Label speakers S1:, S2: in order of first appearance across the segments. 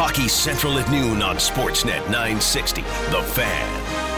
S1: Hockey Central at noon on Sportsnet 960. The Fan.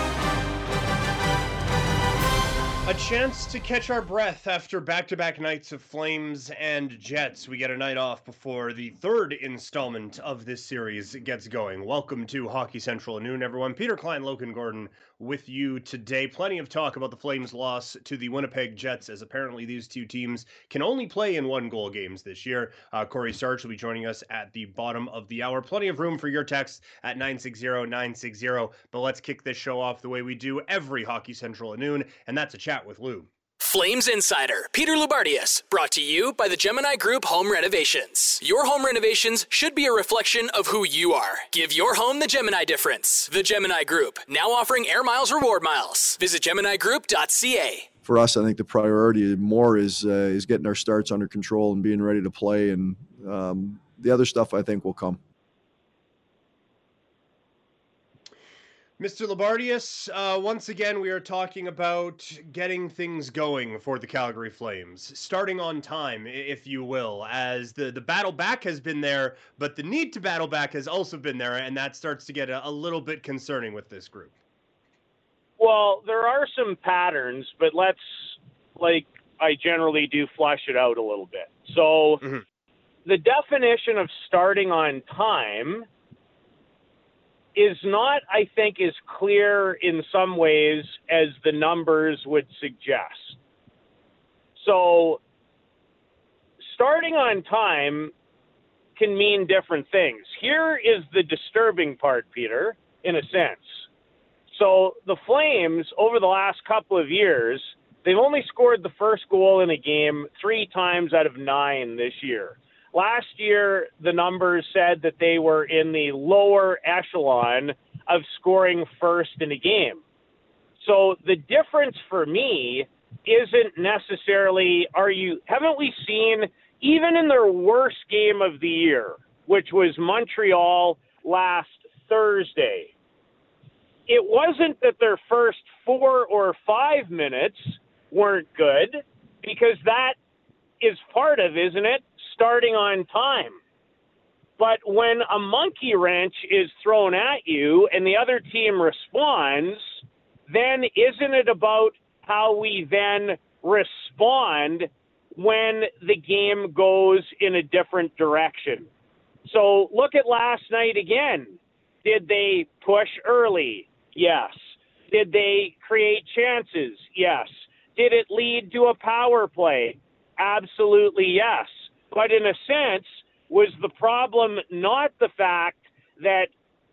S2: A chance to catch our breath after back to back nights of Flames and Jets. We get a night off before the third installment of this series gets going. Welcome to Hockey Central at noon, everyone. Peter Klein, Logan Gordon with you today. Plenty of talk about the Flames' loss to the Winnipeg Jets, as apparently these two teams can only play in one goal games this year. Uh, Cory Sarich will be joining us at the bottom of the hour. Plenty of room for your text at 960 960. But let's kick this show off the way we do every Hockey Central at noon, and that's a chat with Lou.
S3: Flames Insider, Peter Loubardias, brought to you by the Gemini Group Home Renovations. Your home renovations should be a reflection of who you are. Give your home the Gemini difference. The Gemini Group, now offering Air Miles Reward Miles. Visit GeminiGroup.ca.
S4: For us, I think the priority more is uh, is getting our starts under control and being ready to play, and um, the other stuff I think will come.
S2: Mr. Loubardias, uh, once again, we are talking about getting things going for the Calgary Flames, starting on time, if you will, as the, the battle back has been there, but the need to battle back has also been there, and that starts to get a, a little bit concerning with this group.
S5: Well, there are some patterns, but let's, like I generally do, flush it out a little bit. So, mm-hmm. the definition of starting on time – is not, I think, as clear in some ways as the numbers would suggest. So, starting on time can mean different things. Here is the disturbing part, Peter, in a sense. So, the Flames, over the last couple of years, they've only scored the first goal in a game three times out of nine this year. Last year, the numbers said that they were in the lower echelon of scoring first in a game. So the difference for me isn't necessarily are you haven't we seen even in their worst game of the year, which was Montreal last Thursday. It wasn't that their first 4 or 5 minutes weren't good because that is part of, isn't it? Starting on time. But when a monkey wrench is thrown at you and the other team responds, then isn't it about how we then respond when the game goes in a different direction? So look at last night again. Did they push early? Yes. Did they create chances? Yes. Did it lead to a power play? Absolutely yes. But in a sense, was the problem not the fact that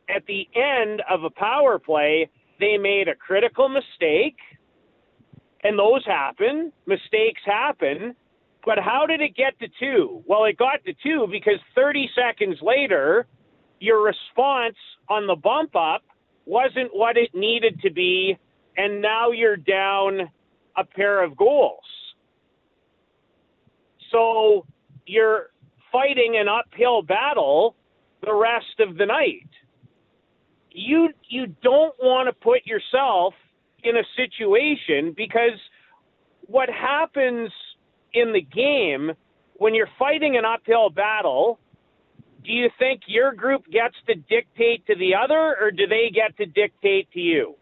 S5: at the end of a power play, they made a critical mistake, and those happen, mistakes happen. But how did it get to two? Well, it got to two because 30 seconds later, your response on the bump up wasn't what it needed to be, and now you're down a pair of goals. So you're fighting an uphill battle the rest of the night. You you don't want to put yourself in a situation because what happens in the game when you're fighting an uphill battle, do you think your group gets to dictate to the other or do they get to dictate to you?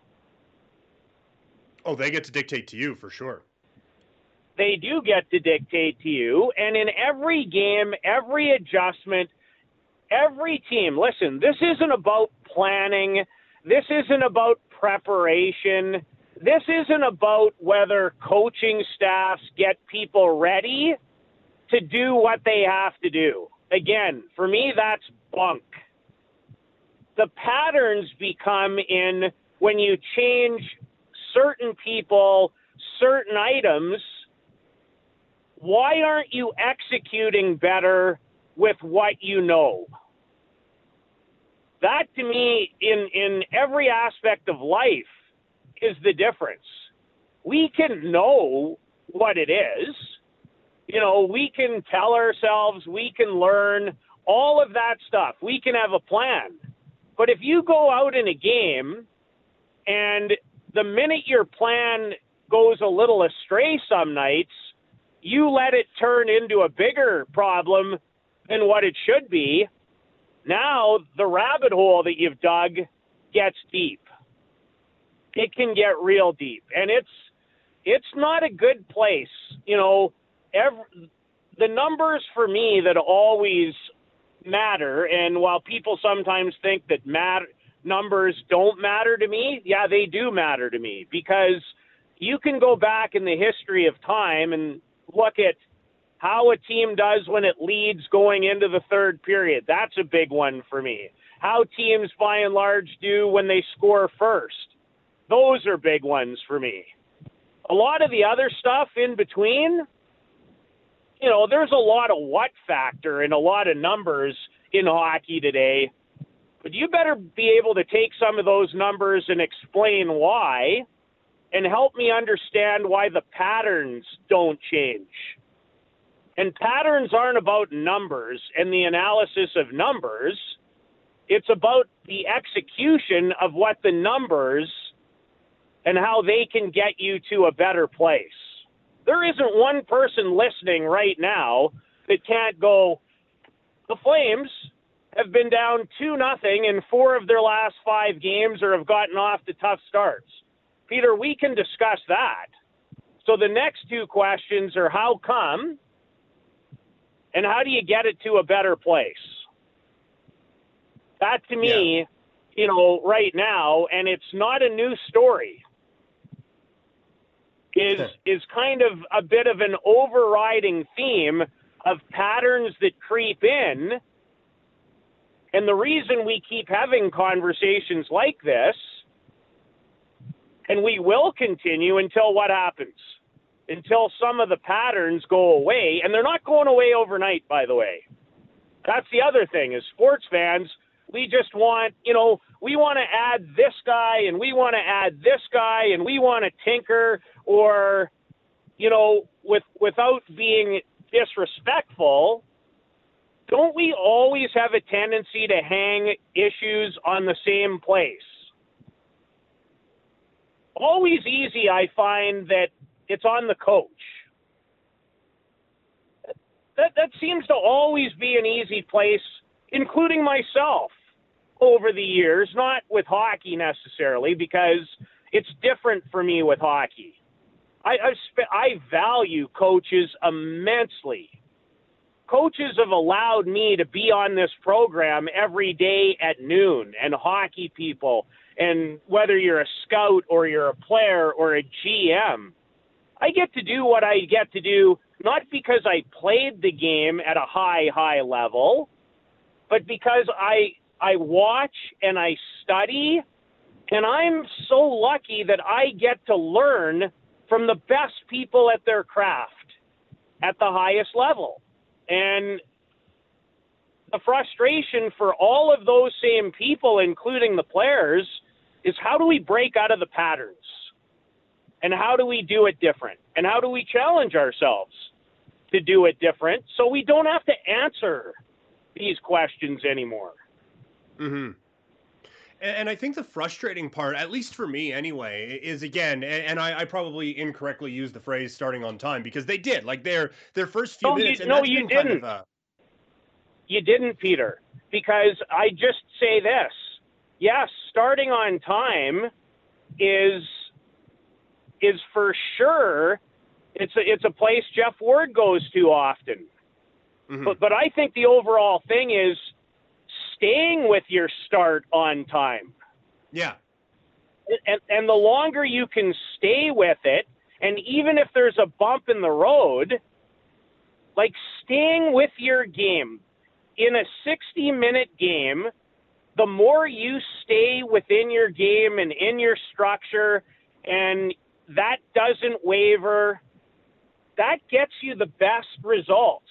S2: Oh, they get to dictate to you for sure
S5: they do get to dictate to you. And in every game, every adjustment, every team, listen, this isn't about planning. This isn't about preparation. This isn't about whether coaching staffs get people ready to do what they have to do. Again, for me, that's bunk. The patterns become in when you change certain people, certain items – why aren't you executing better with what you know? That to me, in, in every aspect of life, is the difference. We can know what it is. You know, we can tell ourselves, we can learn all of that stuff. We can have a plan. But if you go out in a game and the minute your plan goes a little astray some nights, you let it turn into a bigger problem than what it should be, Now the rabbit hole that you've dug gets deep. It can get real deep, and it's it's not a good place. You know, every, the numbers for me that always matter, and while people sometimes think that matter numbers don't matter to me, yeah, they do matter to me because you can go back in the history of time and look at how a team does when it leads going into the third period. That's a big one for me. How teams by and large do when they score first. Those are big ones for me. A lot of the other stuff in between, you know, there's a lot of what factor and a lot of numbers in hockey today. But you better be able to take some of those numbers and explain why and help me understand why the patterns don't change. And patterns aren't about numbers and the analysis of numbers. It's about the execution of what the numbers and how they can get you to a better place. There isn't one person listening right now that can't go, the Flames have been down 2 nothing in four of their last five games or have gotten off to tough starts. Peter, we can discuss that. So the next two questions are how come and how do you get it to a better place? That to me, yeah. you know, right now, and it's not a new story, is is kind of a bit of an overriding theme of patterns that creep in. And the reason we keep having conversations like this, and we will continue until what happens? until some of the patterns go away, and they're not going away overnight, by the way. That's the other thing is sports fans, we just want, you know, we want to add this guy and we want to add this guy and we want to tinker or you know, with without being disrespectful, don't we always have a tendency to hang issues on the same place? Always easy, I find that it's on the coach. That, that seems to always be an easy place, including myself over the years, not with hockey necessarily, because it's different for me with hockey. I, I've sp- I value coaches immensely. Coaches have allowed me to be on this program every day at noon, and hockey people, and whether you're a scout or you're a player or a GM, I get to do what I get to do not because I played the game at a high high level, but because I I watch and I study and I'm so lucky that I get to learn from the best people at their craft at the highest level. And the frustration for all of those same people, including the players, is how do we break out of the patterns? And how do we do it different? And how do we challenge ourselves to do it different so we don't have to answer these questions anymore?
S2: Mm-hmm. And I think the frustrating part, at least for me anyway, is again, and I, I probably incorrectly used the phrase "starting on time" because they did. Like their their first few
S5: no,
S2: minutes.
S5: You, no, you didn't. Kind of a... You didn't, Peter. Because I just say this: yes, starting on time is is for sure it's a it's a place Geoff Ward goes to often. Mm-hmm. But but I think the overall thing is staying with your start on time.
S2: Yeah.
S5: And and the longer you can stay with it, and even if there's a bump in the road, like staying with your game in a 60 minute game, the more you stay within your game and in your structure and that doesn't waver. That gets you the best results.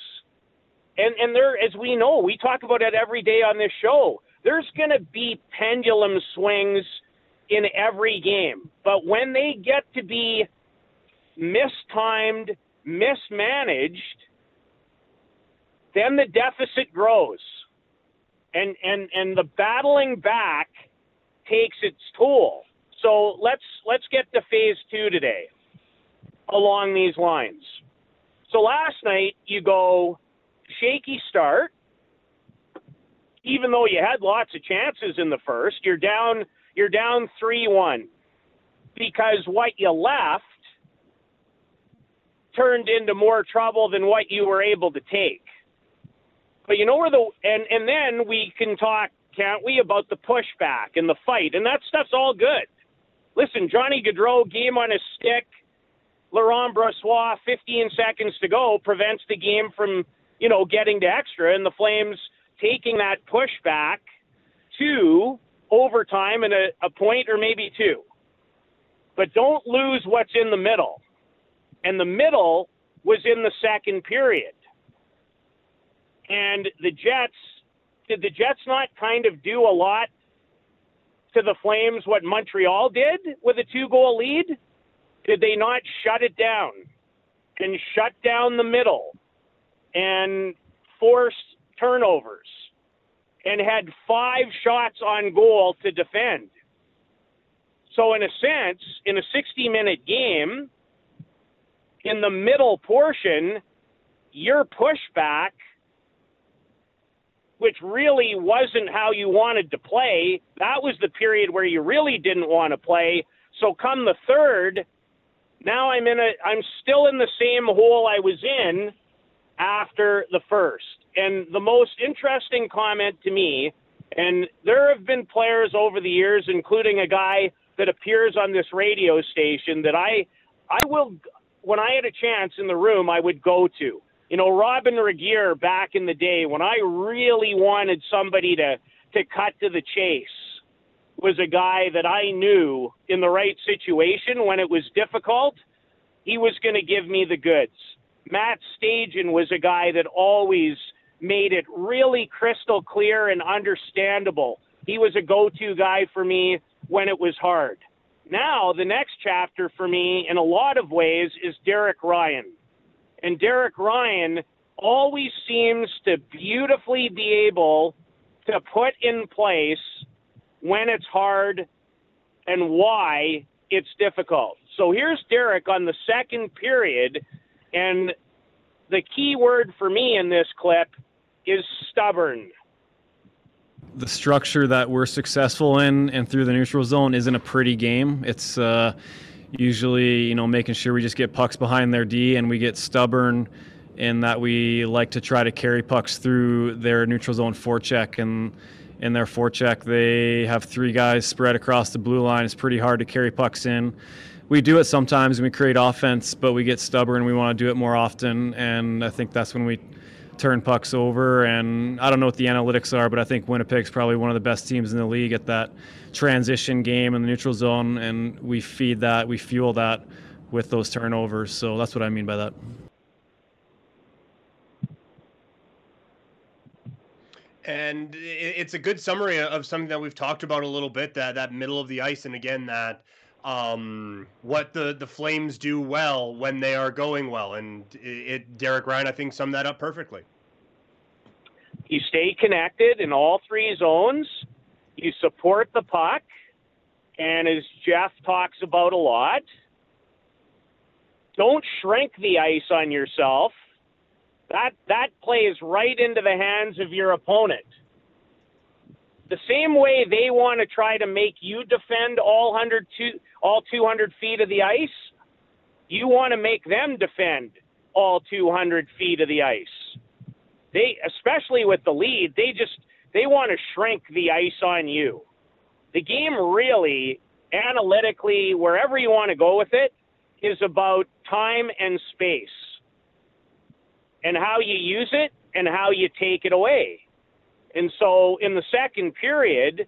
S5: And and there, as we know, we talk about it every day on this show. There's going to be pendulum swings in every game, but when they get to be mistimed, mismanaged, then the deficit grows, and and and the battling back takes its toll. So let's let's get to phase two today along these lines. So last night you go shaky start, even though you had lots of chances in the first, you're down you're down 3-1 because what you left turned into more trouble than what you were able to take. But you know where the and and then we can talk, can't we, about the pushback and the fight, and that stuff's all good. Listen, Johnny Gaudreau, game on his stick, Laurent Brossoit, 15 seconds to go, prevents the game from you know getting to extra, and the Flames taking that pushback to overtime and a, a point or maybe two. But don't lose what's in the middle. And the middle was in the second period. And the Jets, did the Jets not kind of do a lot to the Flames what Montreal did with a two goal lead? Did they not shut it down and shut down the middle and force turnovers and had five shots on goal to defend? So, in a sense, in a 60 minute game, in the middle portion, your pushback, which really wasn't how you wanted to play, that was the period where you really didn't want to play. So come the third, now I'm in a I'm still in the same hole I was in after the first. And the most interesting comment to me, and there have been players over the years, including a guy that appears on this radio station that I I will when I had a chance in the room, I would go to. You know, Robyn Regehr back in the day when I really wanted somebody to to cut to the chase was a guy that I knew in the right situation when it was difficult, he was going to give me the goods. Matt Stajan was a guy that always made it really crystal clear and understandable. He was a go-to guy for me when it was hard. Now, the next chapter for me, in a lot of ways, is Derek Ryan. And Derek Ryan always seems to beautifully be able to put in place when it's hard and why it's difficult. So here's Derek on the second period, and the key word for me in this clip is stubborn
S6: the structure that we're successful in and through the neutral zone isn't a pretty game. It's uh, usually you know making sure we just get pucks behind their D and we get stubborn in that we like to try to carry pucks through their neutral zone forecheck and in their forecheck they have three guys spread across the blue line. It's pretty hard to carry pucks in. We do it sometimes and we create offense, but we get stubborn. We want to do it more often, and I think that's when we turn pucks over. And I don't know what the analytics are, but I think Winnipeg's probably one of the best teams in the league at that transition game in the neutral zone. And we feed that, we fuel that with those turnovers. So that's what I mean by that.
S2: And it's a good summary of something that we've talked about a little bit that that middle of the ice, and again that um, what the the Flames do well when they are going well, and it, it Derek Ryan I think summed that up perfectly.
S5: You stay connected in all three zones. You support the puck, and as Geoff talks about a lot, don't shrink the ice on yourself. That that plays right into the hands of your opponent the same way they want to try to make you defend all 100 all 200 feet of the ice, you want to make them defend all 200 feet of the ice. They, especially with the lead, they just they want to shrink the ice on you. The game really, analytically, wherever you want to go with it, is about time and space, and how you use it and how you take it away. And so in the second period,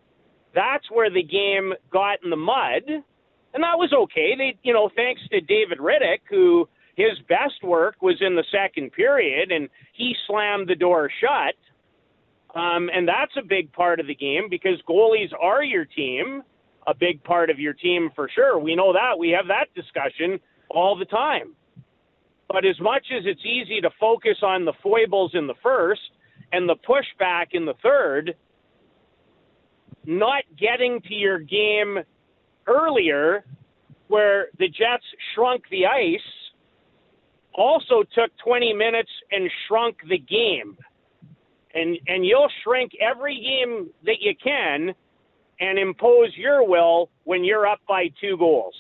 S5: that's where the game got in the mud. And that was okay. They, you know, thanks to David Rittich, who his best work was in the second period, and he slammed the door shut. Um, and that's a big part of the game because goalies are your team, a big part of your team for sure. We know that. We have that discussion all the time. But as much as it's easy to focus on the foibles in the first, and the pushback in the third, not getting to your game earlier where the Jets shrunk the ice also took 20 minutes and shrunk the game. and and you'll shrink every game that you can and impose your will when you're up by two goals.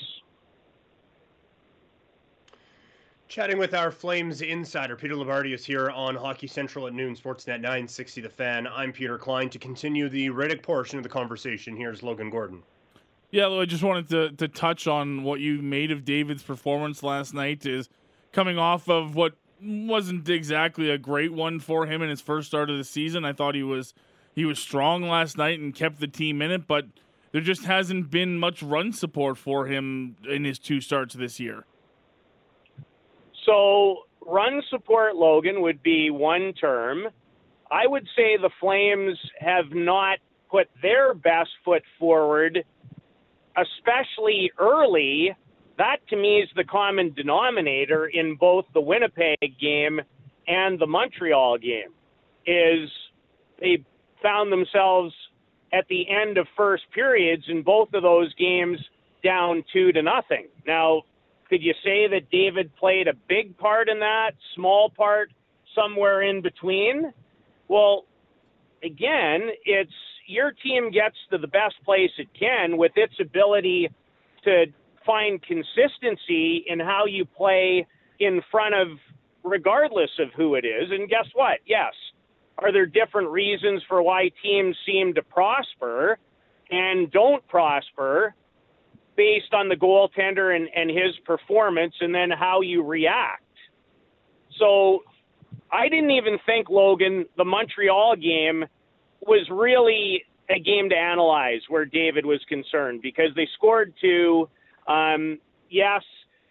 S2: Chatting with our Flames insider, Peter Loubardias here on Hockey Central at noon, Sportsnet 960 The Fan. I'm Peter Klein. To continue the Rittich portion of the conversation, here's Logan Gordon.
S7: Yeah, I just wanted to, to touch on what you made of David's performance last night is coming off of what wasn't exactly a great one for him in his first start of the season. I thought he was he was strong last night and kept the team in it, but there just hasn't been much run support for him in his two starts this year.
S5: So, run support, Logan, would be one term. I would say the Flames have not put their best foot forward, especially early that to me is the common denominator in both the Winnipeg game and the Montreal game is they found themselves at the end of first periods in both of those games down two to nothing. Now, could you say that David played a big part in that, small part, somewhere in between? Well, again, it's your team gets to the best place it can with its ability to find consistency in how you play in front of regardless of who it is. And guess what? Yes. Are there different reasons for why teams seem to prosper and don't prosper based on the goaltender and, and his performance and then how you react? So I didn't even think, Logan, the Montreal game was really a game to analyze where David was concerned because they scored two um, yes,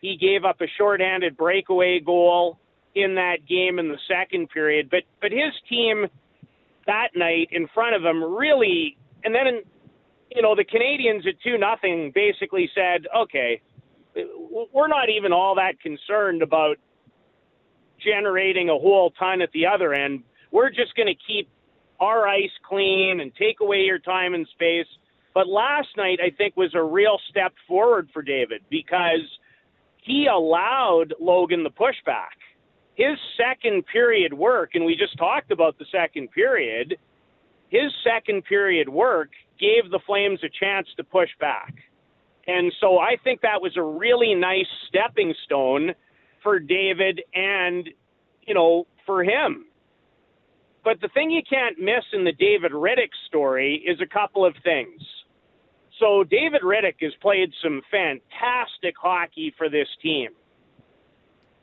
S5: he gave up a shorthanded breakaway goal in that game in the second period, but but his team that night in front of him really, and then in, you know the Canadiens at two nothing basically said, okay, we're not even all that concerned about generating a whole ton at the other end. We're just going to keep our ice clean and take away your time and space but last night, I think, was a real step forward for David because he allowed Logan the pushback. His second period work, and we just talked about the second period, his second period work gave the Flames a chance to push back. And so I think that was a really nice stepping stone for David and, you know, for him. But the thing you can't miss in the David Rittich story is a couple of things. So David Rittich has played some fantastic hockey for this team.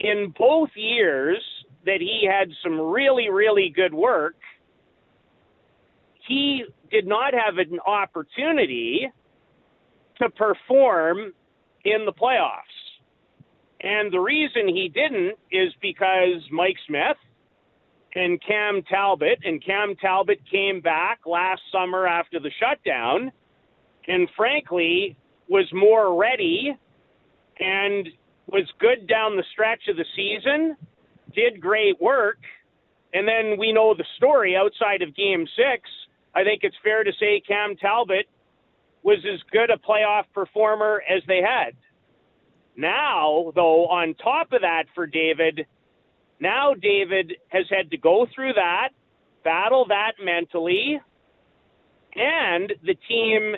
S5: In both years that he had some really, really good work, he did not have an opportunity to perform in the playoffs. And the reason he didn't is because Mike Smith and Cam Talbot, and Cam Talbot came back last summer after the shutdown and frankly was more ready and was good down the stretch of the season, did great work, and then we know the story outside of game six. I think it's fair to say Cam Talbot was as good a playoff performer as they had. Now, though, on top of that for David, now David has had to go through that, battle that mentally, and the team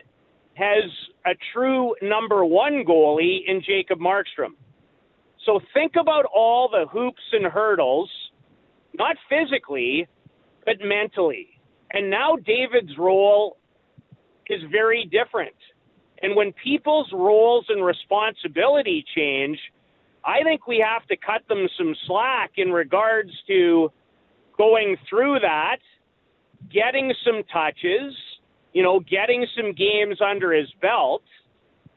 S5: has a true number one goalie in Jacob Markstrom. So think about all the hoops and hurdles, not physically, but mentally. And now David's role is very different. And when people's roles and responsibility change, I think we have to cut them some slack in regards to going through that, getting some touches, you know, getting some games under his belt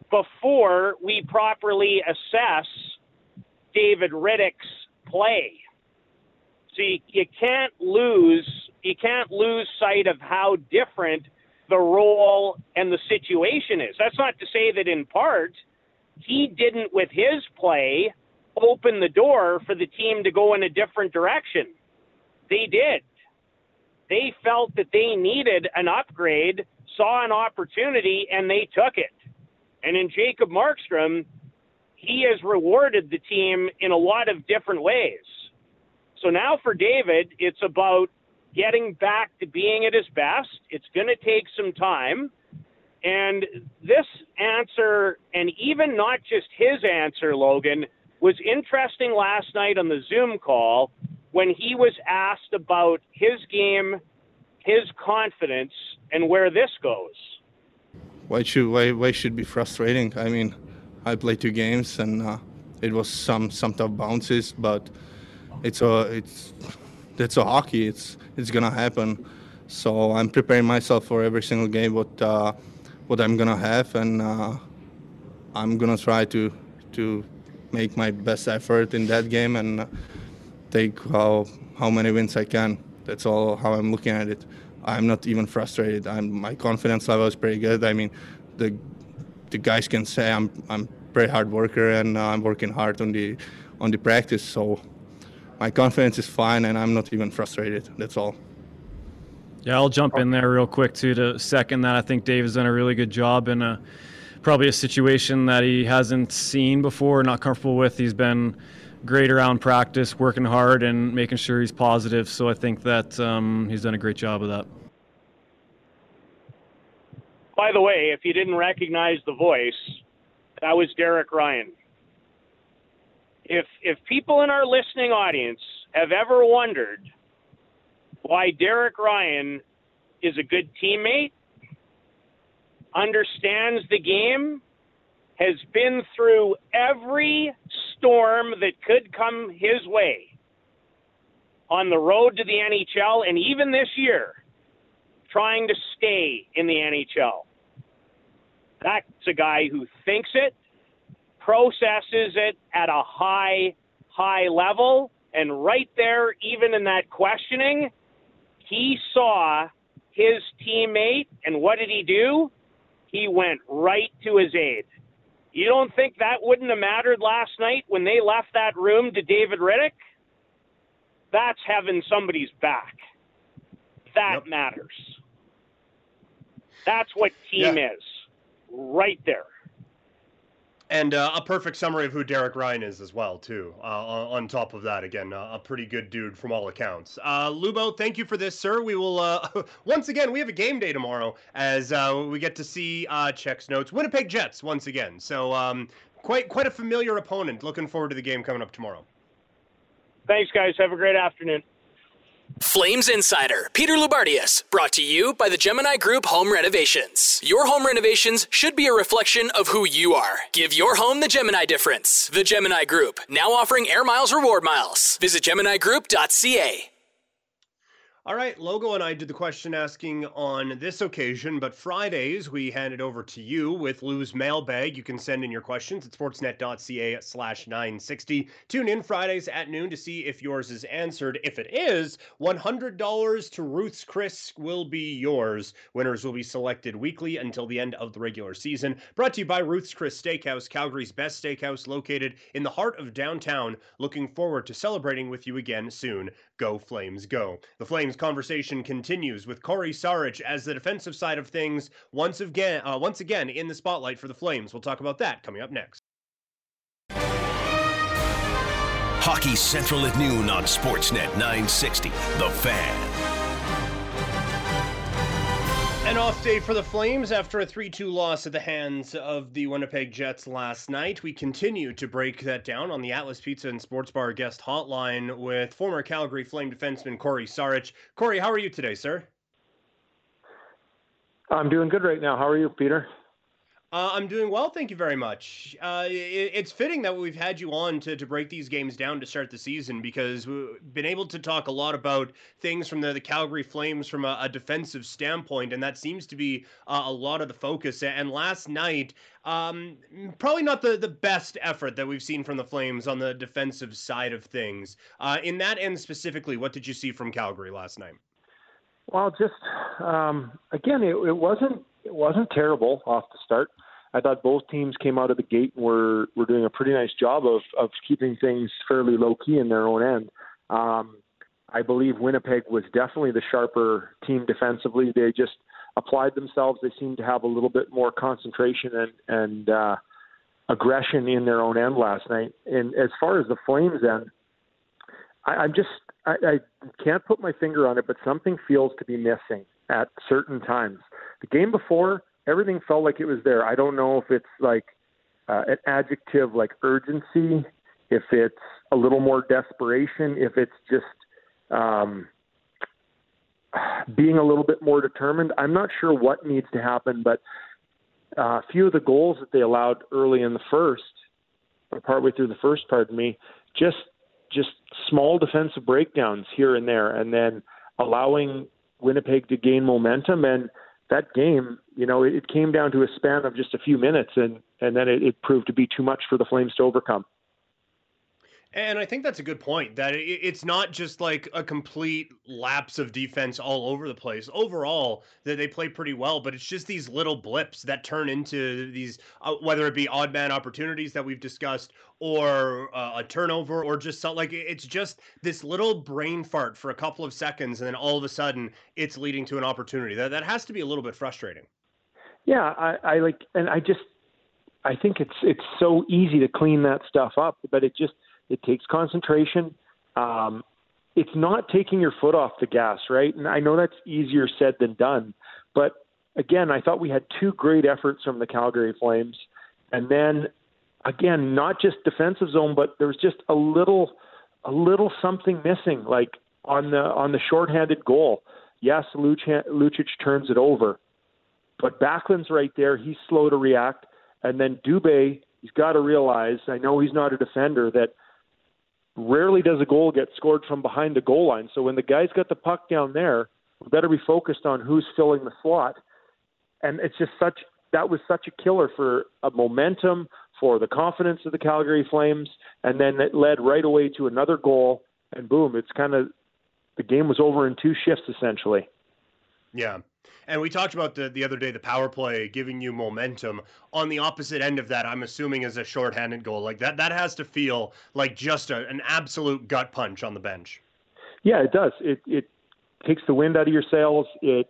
S5: before we properly assess David Rittich's play. You, you can't lose you can't lose sight of how different the role and the situation is. That's not to say that in part he didn't with his play open the door for the team to go in a different direction. They did they felt that they needed an upgrade, saw an opportunity, and they took it. And in Jacob Markstrom, he has rewarded the team in a lot of different ways. So now for David, it's about getting back to being at his best. It's going to take some time. And this answer, and even not just his answer, Logan, was interesting last night on the Zoom call when he was asked about his game, his confidence, and where this goes.
S8: Why should why, why should be frustrating? I mean, I played two games and uh, it was some some tough bounces, but it's a it's that's a hockey. It's it's gonna happen. So I'm preparing myself for every single game but. uh, what I'm gonna have, and uh, I'm gonna try to to make my best effort in that game and take how how many wins I can. That's all how I'm looking at it. I'm not even frustrated. I'm my confidence level is pretty good. I mean, the the guys can say I'm I'm very hard worker and uh, I'm working hard on the on the practice. So my confidence is fine and I'm not even frustrated. That's all.
S6: Yeah, I'll jump in there real quick too to second that. I think Dave has done a really good job in a probably a situation that he hasn't seen before, not comfortable with. He's been great around practice, working hard and making sure he's positive. So I think that um, he's done a great job of that.
S5: By the way, if you didn't recognize the voice, that was Derek Ryan. If if people in our listening audience have ever wondered why Derek Ryan is a good teammate, understands the game, has been through every storm that could come his way on the road to the NHL and even this year trying to stay in the NHL. That's a guy who thinks it, processes it at a high, high level, and right there, even in that questioning, he saw his teammate, and what did he do? He went right to his aid. You don't think that wouldn't have mattered last night when they left that room to David Rittich? That's having somebody's back. That yep. matters. That's what team yeah. is. Right there.
S2: And uh, a perfect summary of who Derek Ryan is as well, too. Uh, on top of that, again, uh, a pretty good dude from all accounts. Uh, Lubo, thank you for this, sir. We will uh, once again we have a game day tomorrow as uh, we get to see checks notes Winnipeg Jets once again. So um, quite quite a familiar opponent. Looking forward to the game coming up tomorrow.
S5: Thanks, guys. Have a great afternoon.
S3: Flames Insider, Peter Loubardias, brought to you by the Gemini Group Home Renovations. Your home renovations should be a reflection of who you are. Give your home the Gemini difference. The Gemini Group, now offering Air Miles Reward Miles. Visit GeminiGroup.ca.
S2: All right, Logan and I did the question asking on this occasion, but Fridays we hand it over to you with Lou's mailbag. You can send in your questions at sportsnet.ca slash 960. Tune in Fridays at noon to see if yours is answered. If it is, $100 to Ruth's Chris will be yours. Winners will be selected weekly until the end of the regular season. Brought to you by Ruth's Chris Steakhouse, Calgary's best steakhouse located in the heart of downtown. Looking forward to celebrating with you again soon. Go Flames, go. The Flames conversation continues with Cory Sarich as the defensive side of things once again, uh, once again in the spotlight for the Flames. We'll talk about that coming up next.
S1: Hockey Central at noon on Sportsnet 960. The Fan.
S2: An off day for the Flames after a 3 2 loss at the hands of the Winnipeg Jets last night. We continue to break that down on the Atlas Pizza and Sports Bar guest hotline with former Calgary Flame defenseman Cory Sarich. Cory, how are you today, sir?
S9: I'm doing good right now. How are you, Peter?
S2: Uh, I'm doing well, thank you very much. Uh, it, it's fitting that we've had you on to, to break these games down to start the season because we've been able to talk a lot about things from the, the Calgary Flames from a, a defensive standpoint, and that seems to be uh, a lot of the focus. And last night, um, probably not the, the best effort that we've seen from the Flames on the defensive side of things. Uh, in that end specifically, what did you see from Calgary last night?
S9: Well, just um, again, it, it wasn't it wasn't terrible off the start. I thought both teams came out of the gate and were were doing a pretty nice job of of keeping things fairly low key in their own end. Um, I believe Winnipeg was definitely the sharper team defensively. They just applied themselves. They seemed to have a little bit more concentration and and uh, aggression in their own end last night. And as far as the Flames end, I, I'm just I, I can't put my finger on it, but something feels to be missing at certain times. The game before, everything felt like it was there. I don't know if it's like uh, an adjective like urgency, if it's a little more desperation, if it's just um, being a little bit more determined. I'm not sure what needs to happen, but uh, a few of the goals that they allowed early in the first, or partway through the first, pardon me, just just small defensive breakdowns here and there, and then allowing Winnipeg to gain momentum. And that game, you know, it, it came down to a span of just a few minutes, and and then it, it proved to be too much for the Flames to overcome.
S2: And I think that's a good point that it's not just like a complete lapse of defense all over the place. Overall, that they play pretty well, but it's just these little blips that turn into these, uh, whether it be odd man opportunities that we've discussed, or uh, a turnover, or just something like it's just this little brain fart for a couple of seconds, and then all of a sudden it's leading to an opportunity. That that has to be a little bit frustrating.
S9: Yeah, I, I like, and I just, I think it's it's so easy to clean that stuff up, but it just it takes concentration. Um, it's not taking your foot off the gas, right? And I know that's easier said than done. But again, I thought we had two great efforts from the Calgary Flames. And then again, not just defensive zone, but there was just a little a little something missing, like on the on the shorthanded goal. Yes, Lucic turns it over, but Backlund's right there. He's slow to react, and then Dubé. He's got to realize. I know he's not a defender that Rarely does a goal get scored from behind the goal line. So when the guy's got the puck down there, we better be focused on who's filling the slot. And it's just such that was such a killer for a momentum, for the confidence of the Calgary Flames, and then it led right away to another goal, and boom, it's kind of the game was over in two shifts essentially.
S2: Yeah. And we talked about the the other day the power play giving you momentum. On the opposite end of that, I'm assuming is a shorthanded goal. Like that that has to feel like just a, an absolute gut punch on the bench.
S9: Yeah, it does. It it takes the wind out of your sails. It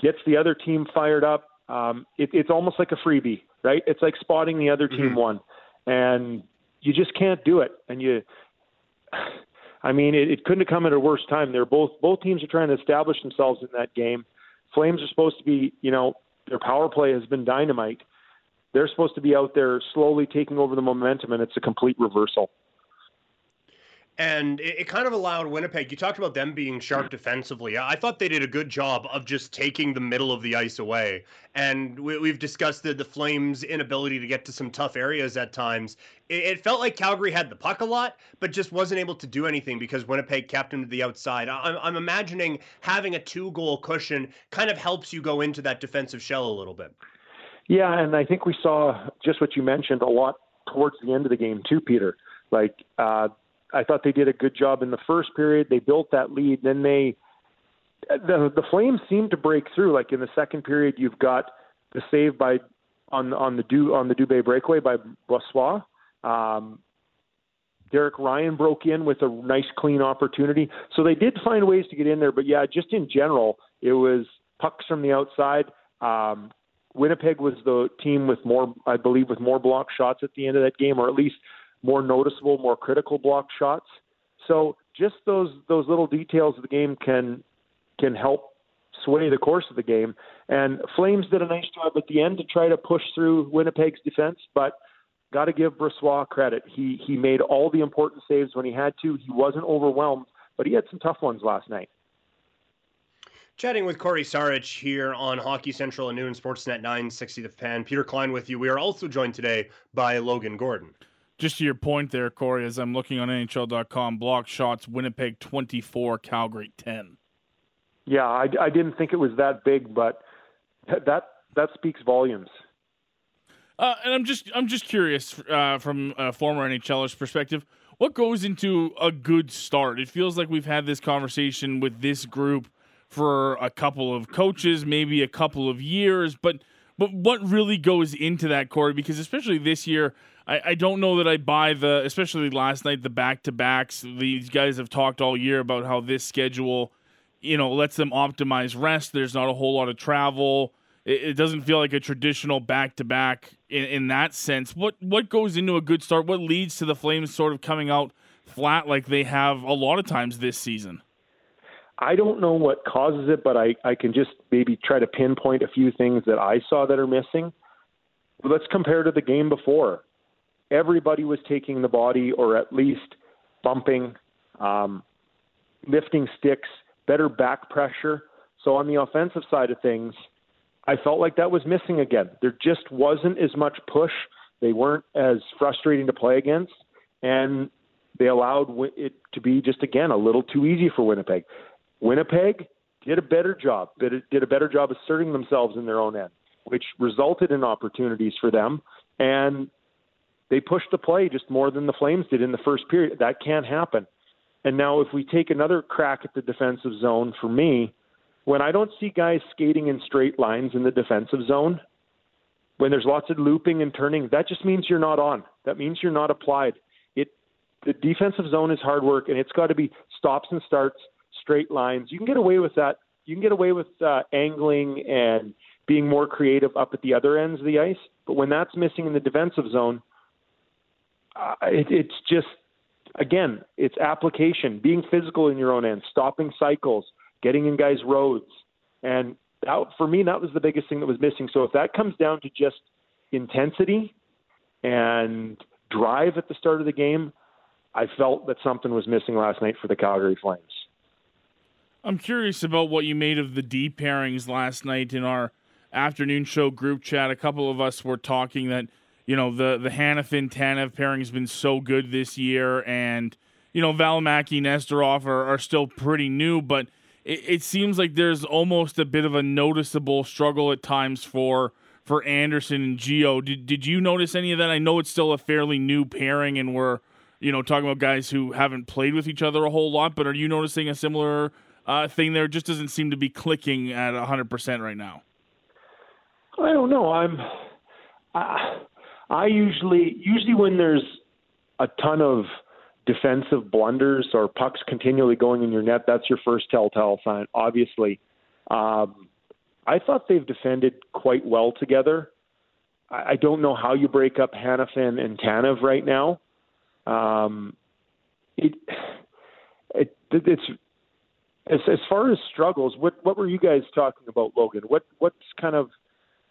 S9: gets the other team fired up. Um, it, it's almost like a freebie, right? It's like spotting the other team mm-hmm. one, and you just can't do it. And you, I mean, it, it couldn't have come at a worse time. They're both both teams are trying to establish themselves in that game. Flames are supposed to be, you know, their power play has been dynamite. They're supposed to be out there slowly taking over the momentum, and it's a complete reversal.
S2: And it, it, kind of allowed Winnipeg. You talked about them being sharp defensively. I thought they did a good job of just taking the middle of the ice away. And we, have discussed the, the Flames' inability to get to some tough areas at times. It, it, felt like Calgary had the puck a lot, but just wasn't able to do anything because Winnipeg kept him to the outside. I'm, I'm imagining having a two goal cushion kind of helps you go into that defensive shell a little bit.
S9: Yeah, and I think we saw just what you mentioned a lot towards the end of the game, too, Peter. Like, uh, I thought they did a good job in the first period. They built that lead. Then they, the the Flames seemed to break through. Like in the second period, you've got the save by on on the du on the Dubé breakaway by Brossoit. Um, Derek Ryan broke in with a nice clean opportunity. So they did find ways to get in there, but yeah, just in general, it was pucks from the outside. Um, Winnipeg was the team with more, I believe, with more block shots at the end of that game, or at least more noticeable, more critical block shots. So just those those little details of the game can can help sway the course of the game. And Flames did a nice job at the end to try to push through Winnipeg's defense, but got to give Brossoit credit. He he made all the important saves when he had to. He wasn't overwhelmed, but he had some tough ones last night.
S2: Chatting with Cory Sarich here on Hockey Central and Noon Sportsnet 960 The Fan. Peter Klein with you. We are also joined today by Logan Gordon
S7: just to your point there, Cory, as I'm looking on NHL.com, block shots, Winnipeg 24, Calgary 10.
S9: Yeah, I, I didn't think it was that big, but that that speaks volumes.
S7: Uh, and I'm just I'm just curious uh, from a former NHLer's perspective, what goes into a good start? It feels like we've had this conversation with this group for a couple of coaches, maybe a couple of years, but but what really goes into that, Cory? Because especially this year, I, I don't know that I buy the, especially last night, the back to backs. These guys have talked all year about how this schedule, you know, lets them optimize rest. There's not a whole lot of travel. It, it doesn't feel like a traditional back to back in that sense. What what goes into a good start? What leads to the Flames sort of coming out flat like they have a lot of times this season.
S9: I don't know what causes it, but I, I can just maybe try to pinpoint a few things that I saw that are missing. Let's compare to the game before. Everybody was taking the body or at least bumping, um, lifting sticks, better back pressure. So on the offensive side of things, I felt like that was missing again. There just wasn't as much push. They weren't as frustrating to play against, and they allowed it to be just again a little too easy for Winnipeg. Winnipeg did a better job, did a better job asserting themselves in their own end, which resulted in opportunities for them. And they pushed the play just more than the Flames did in the first period. That can't happen. And now, if we take another crack at the defensive zone, for me, when I don't see guys skating in straight lines in the defensive zone, when there's lots of looping and turning, that just means you're not on. That means you're not applied. It the defensive zone is hard work, and it's got to be stops and starts, straight lines. You can get away with that. You can get away with uh, angling and being more creative up at the other ends of the ice. But when that's missing in the defensive zone, uh, it, it's just again, it's application, being physical in your own end, stopping cycles, getting in guys' roads, and that, for me, that was the biggest thing that was missing. So if that comes down to just intensity and drive at the start of the game, I felt that something was missing last night for the Calgary Flames.
S7: I'm curious about what you made of the D pairings last night in our afternoon show group chat. A couple of us were talking that you know the the Hanifin Tanev pairing has been so good this year, and you know Valimaki Nesterov are, are still pretty new, but it, it seems like there's almost a bit of a noticeable struggle at times for for Andersson and Gio. Did did you notice any of that? I know it's still a fairly new pairing, and we're you know talking about guys who haven't played with each other a whole lot. But are you noticing a similar uh, thing there? It Just doesn't seem to be clicking at hundred percent right now.
S9: I don't know. I'm. I usually usually when there's a ton of defensive blunders or pucks continually going in your net, that's your first telltale sign. Obviously, um, I thought they've defended quite well together. I, I don't know how you break up Hanifin and Tanev right now. Um, it, it it's as as far as struggles. What what were you guys talking about, Logan? What what's kind of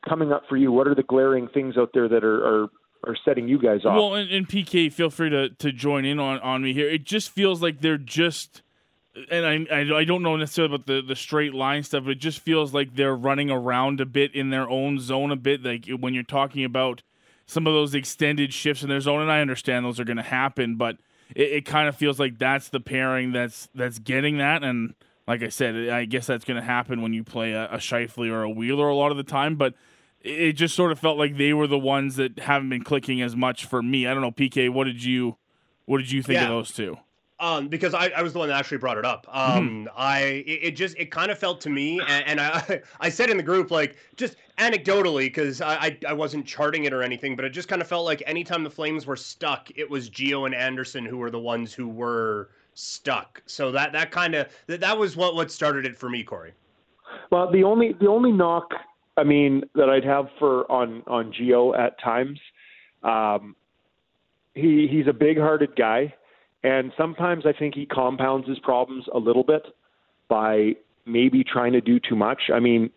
S9: coming up for you? What are the glaring things out there that are, are are setting you guys off.
S7: Well, and, and, PK, feel free to, to join in on, on me here. It just feels like they're just, and I, I, I don't know necessarily about the, the straight line stuff, but it just feels like they're running around a bit in their own zone a bit. Like when you're talking about some of those extended shifts in their zone, and I understand those are going to happen, but it, it kind of feels like that's the pairing that's that's getting that. And like I said, I guess that's going to happen when you play a, a Scheifele or a Wheeler a lot of the time, but – it just sort of felt like they were the ones that haven't been clicking as much for me. I don't know, PK. What did you what did you think yeah. of those two?
S2: Um, because I, I was the one that actually brought it up. Um, mm-hmm. I it, it, just it kind of felt to me, and, and, I I said in the group like just anecdotally because I, I, I wasn't charting it or anything, but it just kind of felt like anytime the Flames were stuck, it was Gio and Andersson who were the ones who were stuck. So that that kind of that, that was what what started it for me, Cory.
S9: Well, the only the only knock I mean, that I'd have for on on Gio at times. Um, he he's a big-hearted guy, and sometimes I think he compounds his problems a little bit by maybe trying to do too much. I mean,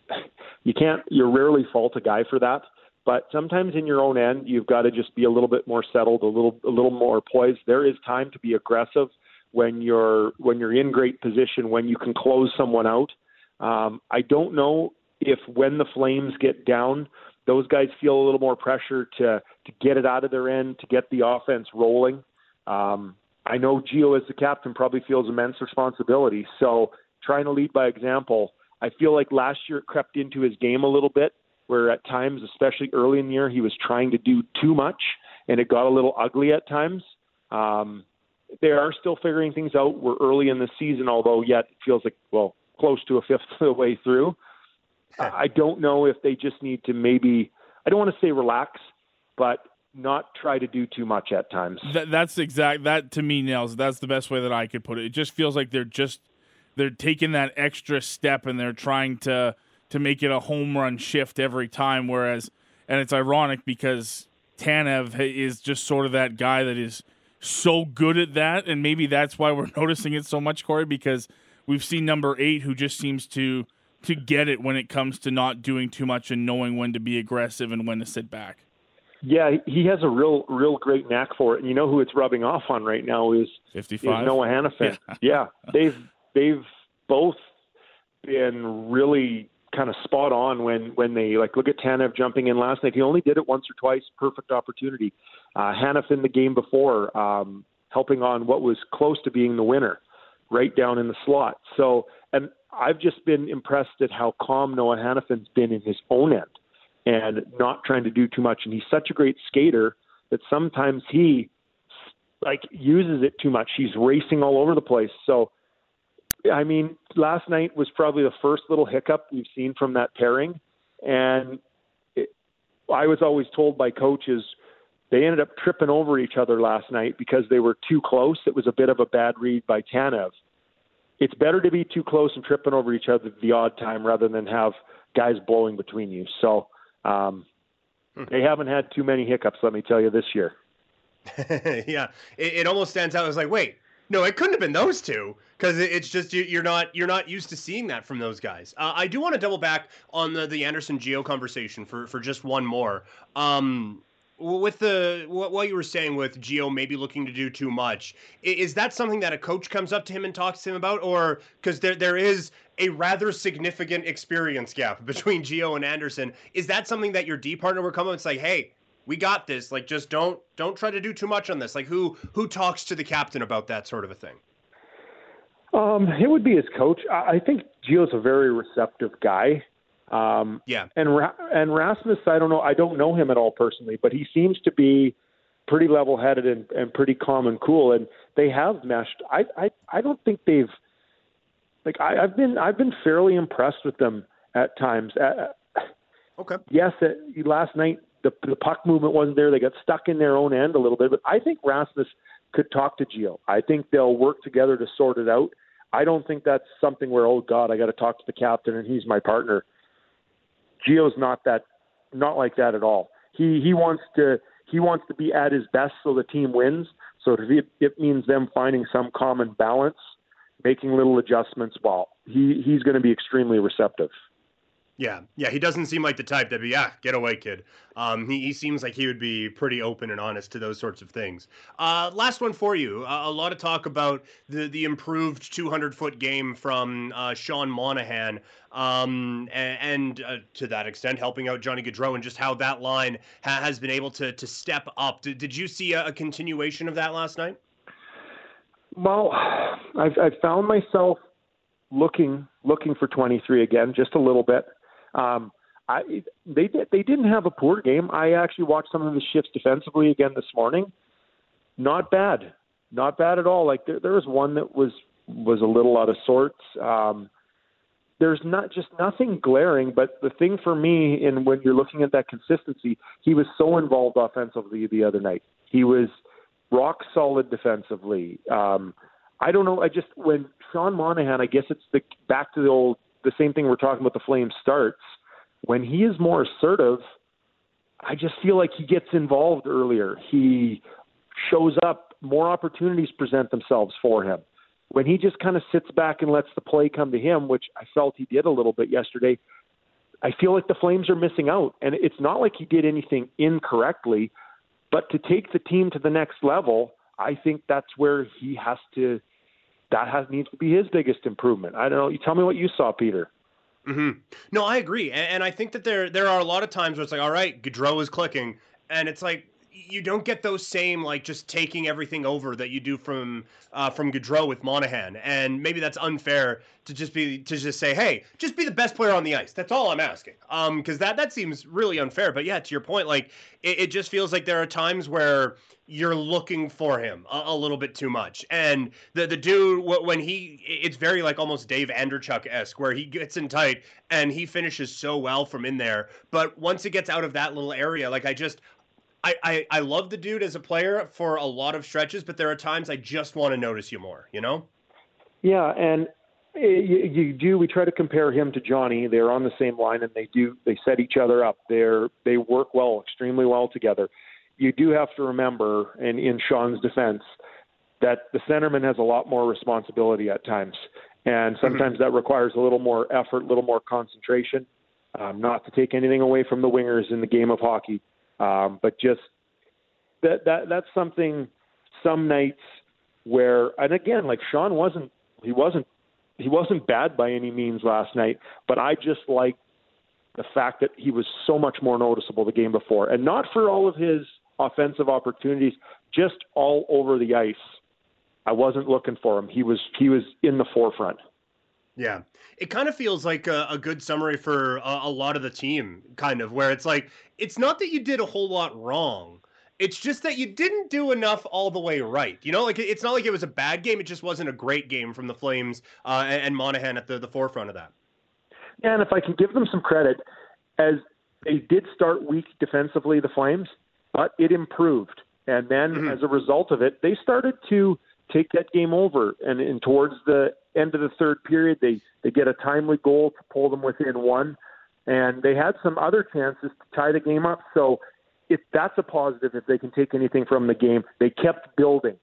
S9: you can't you rarely fault a guy for that, but sometimes in your own end, you've got to just be a little bit more settled, a little a little more poised. There is time to be aggressive when you're when you're in great position, when you can close someone out. Um, I don't know if when the Flames get down, those guys feel a little more pressure to to get it out of their end, to get the offense rolling. Um, I know Gio as the captain probably feels immense responsibility. So trying to lead by example, I feel like last year it crept into his game a little bit, where at times, especially early in the year, he was trying to do too much, and it got a little ugly at times. Um, they are still figuring things out. We're early in the season, although yet it feels like well close to a fifth of the way through. I don't know if they just need to maybe I don't want to say relax, but not try to do too much at times.
S7: That, that's exact. That to me nails. That's the best way that I could put it. It just feels like they're just they're taking that extra step and they're trying to to make it a home run shift every time. Whereas, and it's ironic because Tanev is just sort of that guy that is so good at that, and maybe that's why we're noticing it so much, Cory, because we've seen number eight who just seems to to get it when it comes to not doing too much and knowing when to be aggressive and when to sit back.
S9: Yeah, he has a real, real great knack for it. And you know who it's rubbing off on right now is, is Noah Hanifin. Yeah. yeah, they've they've both been really kind of spot on when when they like look at Tanev jumping in last night. He only did it once or twice, perfect opportunity. Uh, Hanifin the game before, um, helping on what was close to being the winner, right down in the slot. So, and I've just been impressed at how calm Noah Hanifin's been in his own end and not trying to do too much. And he's such a great skater that sometimes he like uses it too much. He's racing all over the place. So I mean, last night was probably the first little hiccup we've seen from that pairing, and it, I was always told by coaches they ended up tripping over each other last night because they were too close. It was a bit of a bad read by Tanev. It's better to be too close and tripping over each other the odd time rather than have guys blowing between you. So um, hmm. they haven't had too many hiccups, let me tell you, this year.
S2: yeah, it, it almost stands out. I was like, wait, no, it couldn't have been those two because it's just you're not you're not used to seeing that from those guys. Uh, I do want to double back on the the Andersson Gio conversation for for just one more. Um, with the what you were saying with Gio maybe looking to do too much, is that something that a coach comes up to him and talks to him about, or because there there is a rather significant experience gap between Gio and Andersson? Is that something that your D partner would come up and say, "Hey, we got this. Like, just don't don't try to do too much on this. Like, who who talks to the captain about that sort of a thing?
S9: Um, it would be his coach. I think Gio's a very receptive guy. Um,
S2: yeah.
S9: And and Rasmus, I don't know. I don't know him at all personally, but he seems to be pretty level-headed and, and pretty calm and cool. And they have meshed. I I I don't think they've like I, I've been I've been fairly impressed with them at times. Uh,
S2: okay.
S9: Yes, uh, last night the, the puck movement wasn't there. They got stuck in their own end a little bit. But I think Rasmus could talk to Gio. I think they'll work together to sort it out. I don't think that's something where, oh God, I got to talk to the captain and he's my partner. Gio's not that, not like that at all. He he wants to he wants to be at his best so the team wins. So it, it means them finding some common balance, making little adjustments. Well, he he's going to be extremely receptive.
S2: Yeah, yeah, he doesn't seem like the type that'd be yeah, get away, kid. Um, he, he seems like he would be pretty open and honest to those sorts of things. Uh, last one for you. Uh, a lot of talk about the the improved 200 foot game from uh, Sean Monahan, um, and, and uh, to that extent, helping out Johnny Gaudreau and just how that line ha- has been able to to step up. Did, did you see a, a continuation of that last night?
S9: Well, I've, I've found myself looking looking for 23 again, just a little bit. Um, I they they didn't have a poor game. I actually watched some of the shifts defensively again this morning. Not bad, not bad at all. Like there, there was one that was was a little out of sorts. Um, there's not just nothing glaring, but the thing for me, and when you're looking at that consistency, he was so involved offensively the other night. He was rock solid defensively. Um, I don't know. I just when Sean Monahan, I guess it's the back to the old the same thing we're talking about the Flames starts. When he is more assertive, I just feel like he gets involved earlier. He shows up, more opportunities present themselves for him. When he just kind of sits back and lets the play come to him, which I felt he did a little bit yesterday, I feel like the Flames are missing out. And it's not like he did anything incorrectly, but to take the team to the next level, I think that's where he has to that has needs to be his biggest improvement. I don't know. You tell me what you saw, Peter.
S2: Mm-hmm. No, I agree, and, and, I think that there there are a lot of times where it's like, all right, Gaudreau is clicking, and it's like you don't get those same like just taking everything over that you do from uh, from Gaudreau with Monahan, and maybe that's unfair to just be to just say, hey, just be the best player on the ice. That's all I'm asking. Um, because that that seems really unfair. But yeah, to your point, like it, it just feels like there are times where you're looking for him a, a, little bit too much. And the the dude when he it's very like almost Dave Andreychuk esque where he gets in tight and he finishes so well from in there. But once it gets out of that little area, like I just I, I, I love the dude as a player for a lot of stretches, but there are times I just want to notice you more, you know?
S9: Yeah, and eh, you, you do. We try to compare him to Johnny. They're on the same line, and they do. They set each other up. They're they work well, extremely well together. you do have to remember, and in Sean's defense, that the centerman has a lot more responsibility at times. And mm-hmm. sometimes mm-hmm. that requires a little more effort, a little more concentration. Um, not to take anything away from the wingers in the game of hockey, um, but just that that that's something. Some nights where, and again, like Sean wasn't he wasn't he wasn't bad by any means last night, but I just like the fact that he was so much more noticeable the game before, and not for all of his offensive opportunities, just all over the ice. I wasn't looking for him. He was he was in the forefront.
S2: Yeah, it kind of feels like a, a good summary for a, a, lot of the team, kind of where it's like it's not that you did a whole lot wrong. It's just that you didn't do enough all the way right. You know, like it's not like it was a bad game. It just wasn't a great game from the Flames uh, and, and Monahan at the, the forefront of that.
S9: Yeah, and if I can give them some credit, as they did start weak defensively, the Flames, but it improved. And then mm-hmm. as a result of it, they started to take that game over. And, and towards the end of the third period, they, they get a timely goal to pull them within one. And they had some other chances to tie the game up. So if that's a positive, if they can take anything from the game, they kept building.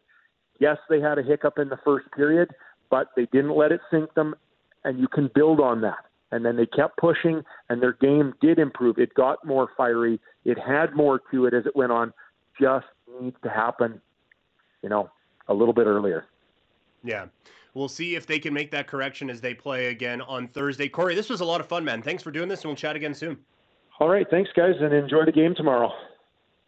S9: Yes, they had a hiccup in the first period, but they didn't let it sink them, and you can build on that. And then they kept pushing, and their game did improve. It got more fiery. It had more to it as it went on. Just needs to happen, you know, a little bit earlier.
S2: Yeah. We'll see if they can make that correction as they play again on Thursday. Cory, this was a lot of fun, man. Thanks for doing this, and we'll chat again soon.
S9: All right. Thanks, guys, and enjoy the game tomorrow.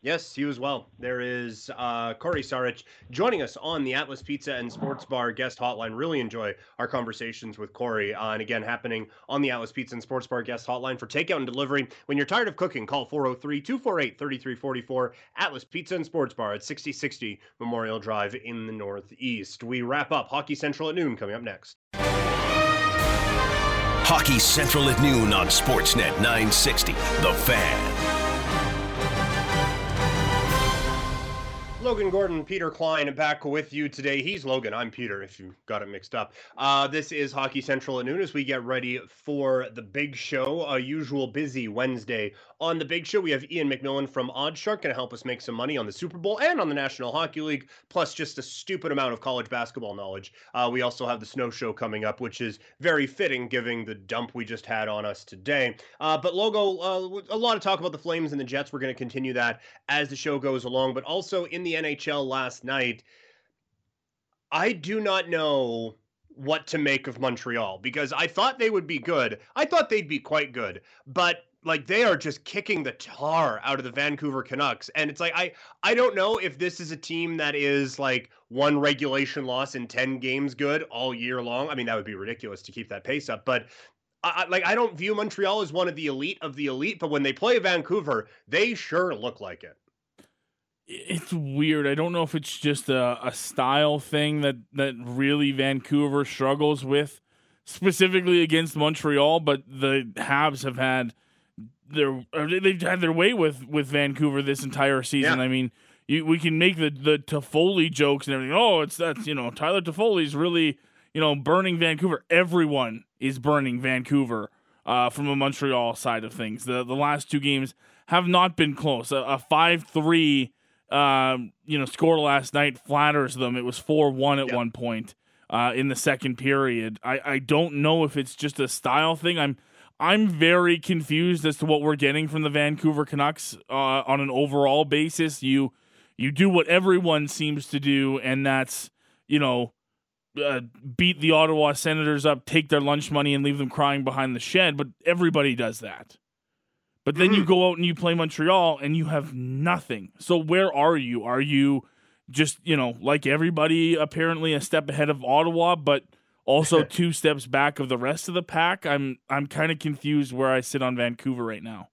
S2: Yes, you as well. There is uh, Cory Sarich joining us on the Atlas Pizza and Sports Bar guest hotline. Really enjoy our conversations with Cory. Uh, and again, happening on the Atlas Pizza and Sports Bar guest hotline for takeout and delivery. When you're tired of cooking, call 403 248 3344 Atlas Pizza and Sports Bar at 6060 Memorial Drive in the Northeast. We wrap up Hockey Central at noon coming up next.
S1: Hockey Central at noon on Sportsnet 960. The Fan.
S2: Logan Gordon, Peter Klein back with you today. He's Logan. I'm Peter, if you got it mixed up. Uh, this is Hockey Central at noon as we get ready for the big show, a usual busy Wednesday. On the big show, we have Ian McMillan from OddsShark going to help us make some money on the Super Bowl and on the National Hockey League, plus just a stupid amount of college basketball knowledge. Uh, we also have the Snow Show coming up, which is very fitting given the dump we just had on us today. Uh, but Logo, uh, a lot of talk about the Flames and the Jets. We're going to continue that as the show goes along, but also in the NHL last night. I do not know what to make of Montreal because I thought they would be good. I thought they'd be quite good, but like they are just kicking the tar out of the Vancouver Canucks and it's like I I don't know if this is a team that is like one regulation loss in 10 games good all year long. I mean that would be ridiculous to keep that pace up, but I, like I don't view Montreal as one of the elite of the elite, but when they play Vancouver, they sure look like it
S7: it's weird. I don't know if it's just a, a style thing that, that really Vancouver struggles with, specifically against Montreal. But the Habs have had their they've had their way with, with Vancouver this entire season. Yeah. I mean, you, we can make the the Toffoli jokes and everything. Oh, it's that's you know Tyler Toffoli's really you know burning Vancouver. Everyone is burning Vancouver uh, from a Montreal side of things. The the last two games have not been close. A, five three um, you know, score last night flatters them. It was 4 1 at yep. one point uh, in the second period. I, I don't know if it's just a style thing. I'm I'm very confused as to what we're getting from the Vancouver Canucks uh, on an overall basis. You you do what everyone seems to do, and that's you know uh, beat the Ottawa Senators up, take their lunch money, and leave them crying behind the shed. But everybody does that. But then you mm. go out and you play Montreal and you have nothing. So where are you? Are you just, you know, like everybody apparently a step ahead of Ottawa, but also two steps back of the rest of the pack? I'm I'm kind of confused where I sit on Vancouver right now.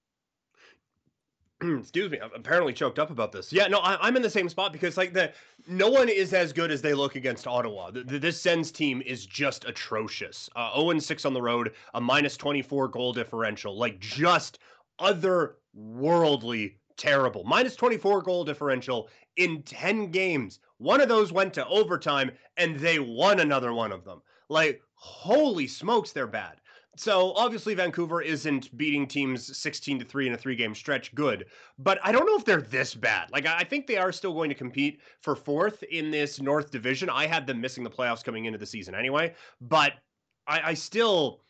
S2: Excuse me. I'm apparently choked up about this. Yeah, no, I, am in the same spot because like the no one is as good as they look against Ottawa. The, the, this Sens team is just atrocious. Uh, 0 6 on the road, a minus 24 goal differential, like just otherworldly terrible. Minus 24 goal differential in 10 games. One of those went to overtime and they won another one of them. Like, holy smokes, they're bad. so obviously Vancouver isn't beating teams 16 to 3 in a three game stretch good, but I don't know if they're this bad. Like I think they are still going to compete for fourth in this North Division. I had them missing the playoffs coming into the season anyway, but I, I still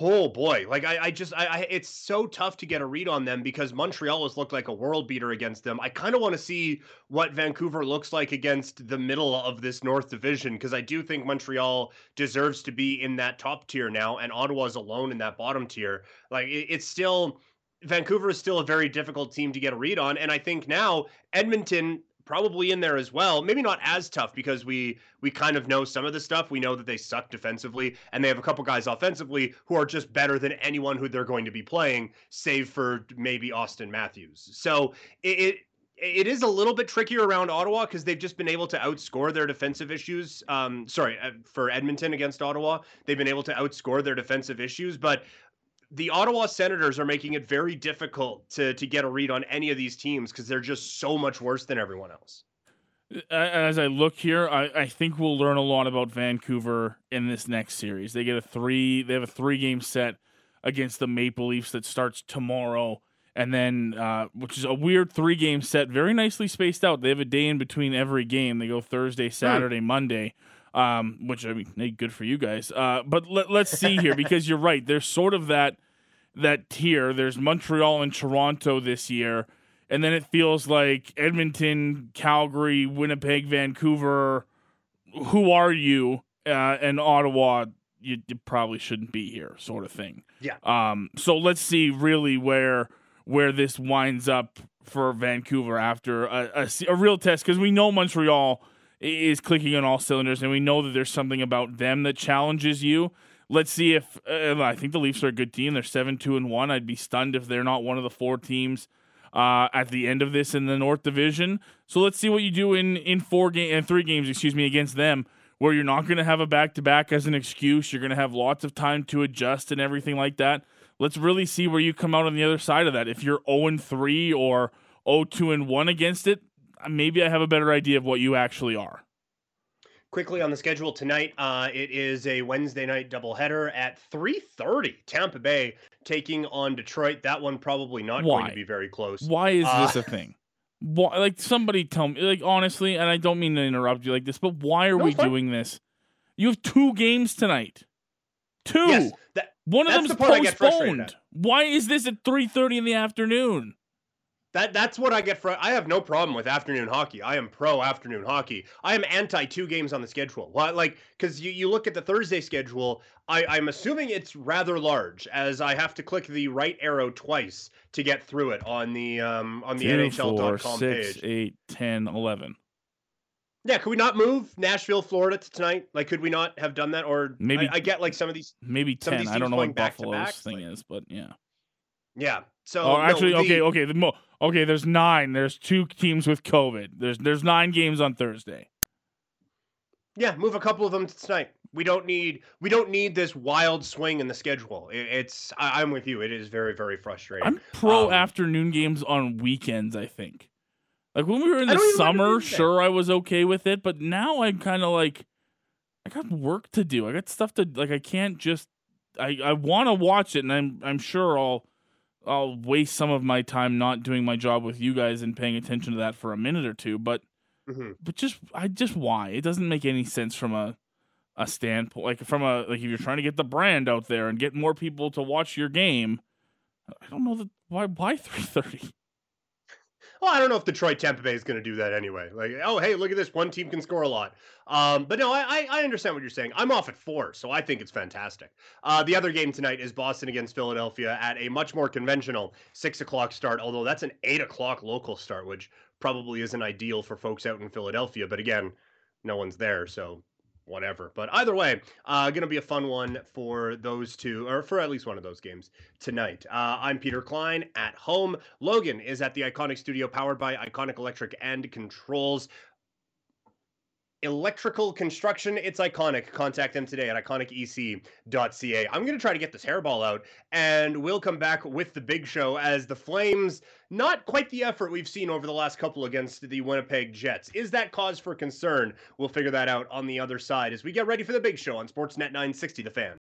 S2: Oh boy, like I, I just, I, I, it's so tough to get a read on them because Montreal has looked like a world beater against them. I kind of want to see what Vancouver looks like against the middle of this North Division because I do think Montreal deserves to be in that top tier now, and Ottawa's alone in that bottom tier. Like it, it's still Vancouver is still a very difficult team to get a read on, and I think now Edmonton probably in there as well. Maybe not as tough because we we kind of know some of the stuff. We know that they suck defensively, and they have a couple guys offensively who are just better than anyone who they're going to be playing, save for maybe Auston Matthews. So it, it it is a little bit trickier around Ottawa because they've just been able to outscore their defensive issues. Um, sorry, uh, for Edmonton against Ottawa, they've been able to outscore their defensive issues. But the Ottawa Senators are making it very difficult to to get a read on any of these teams because they're just so much worse than everyone else.
S7: As I look here, I, I think we'll learn a lot about Vancouver in this next series. They get a three. They have a three game set against the Maple Leafs that starts tomorrow, and then uh, which is a weird three game set, very nicely spaced out. They have a day in between every game. They go Thursday, Saturday, hmm. Monday. Um, which I mean, hey, good for you guys. Uh, but let, let's see here because you're right. There's sort of that that tier. There's Montreal and Toronto this year, and then it feels like Edmonton, Calgary, Winnipeg, Vancouver. Who are you? Uh, and Ottawa, you, you, probably shouldn't be here, sort of thing.
S2: Yeah.
S7: Um. So let's see really where where this winds up for Vancouver after a, a, a real test because we know Montreal is clicking on all cylinders, and we know that there's something about them that challenges you. Let's see if uh, I think the Leafs are a good team. They're seven two and one. I'd be stunned if they're not one of the four teams uh, at the end of this in the North Division. So let's see what you do in in four game and three games, excuse me, against them, where you're not going to have a back to back as an excuse. You're going to have lots of time to adjust and everything like that. Let's really see where you come out on the other side of that. If you're 0 and 3 or 0 2 and 1 against it, maybe I have a better idea of what you actually are.
S2: Quickly on the schedule tonight, uh, it is a Wednesday night doubleheader at 3:30. Tampa Bay taking on Detroit. That one probably not Why? going to be very close.
S7: Why is uh, this a thing? Why, like somebody tell me, like honestly, and I don't mean to interrupt you like this, but why are no, we doing this? You have two games tonight. Two. Yes, that, one of them's the postponed. Why is this at 3:30 in the afternoon?
S2: That that's what I get from. I have no problem with afternoon hockey. I am pro afternoon hockey. I am anti two games on the schedule. Like because you, you look at the Thursday schedule, I, I'm assuming it's rather large, as I have to click the right arrow twice to get through it on the um on the Two, NHL.com four, six,
S7: page. Eight, 10, 11.
S2: Yeah, could we not move Nashville, Florida to tonight? Like, could we not have done that? Or maybe I, I get like some of these.
S7: Maybe ten. I don't know what Buffalo's thing like, is, but yeah.
S2: Yeah. So
S7: oh, actually, no, the, okay, okay. The, okay, there's nine. There's two teams with COVID. There's there's nine games on Thursday.
S2: Yeah, move a couple of them tonight. We don't need we don't need this wild swing in the schedule. It, it's I, am with you. It is very very frustrating.
S7: I'm pro um, afternoon games on weekends. I think. Like when we were in the summer, sure I was okay with it, but now I'm kind of like, I got work to do. I got stuff to like. I can't just. I I want to watch it, and I'm I'm sure I'll I'll waste some of my time not doing my job with you guys and paying attention to that for a minute or two. But mm-hmm. but just I just why it doesn't make any sense from a a standpoint like from a like if you're trying to get the brand out there and get more people to watch your game. I don't know that why why three thirty.
S2: Well, I don't know if Detroit Tampa Bay is going to do that anyway. Like, oh, hey, look at this. One team can score a lot. Um, but no, I, I understand what you're saying. I'm off at four, so I think it's fantastic. Uh, the other game tonight is Boston against Philadelphia at a much more conventional six o'clock start, although that's an eight o'clock local start, which probably isn't ideal for folks out in Philadelphia. But again, no one's there, so whatever. But either way, uh, going to be a fun one for those two, or for at least one of those games tonight. Uh, I'm Peter Klein at home. Logan is at the Iconic Studio, powered by Iconic Electric and Controls electrical construction. It's iconic. Contact them today at iconicec.ca. I'm going to try to get this hairball out, and we'll come back with the big show as the Flames, not quite the effort we've seen over the last couple against the Winnipeg Jets. Is that cause for concern? We'll figure that out on the other side as we get ready for the big show on Sportsnet 960 The Fan.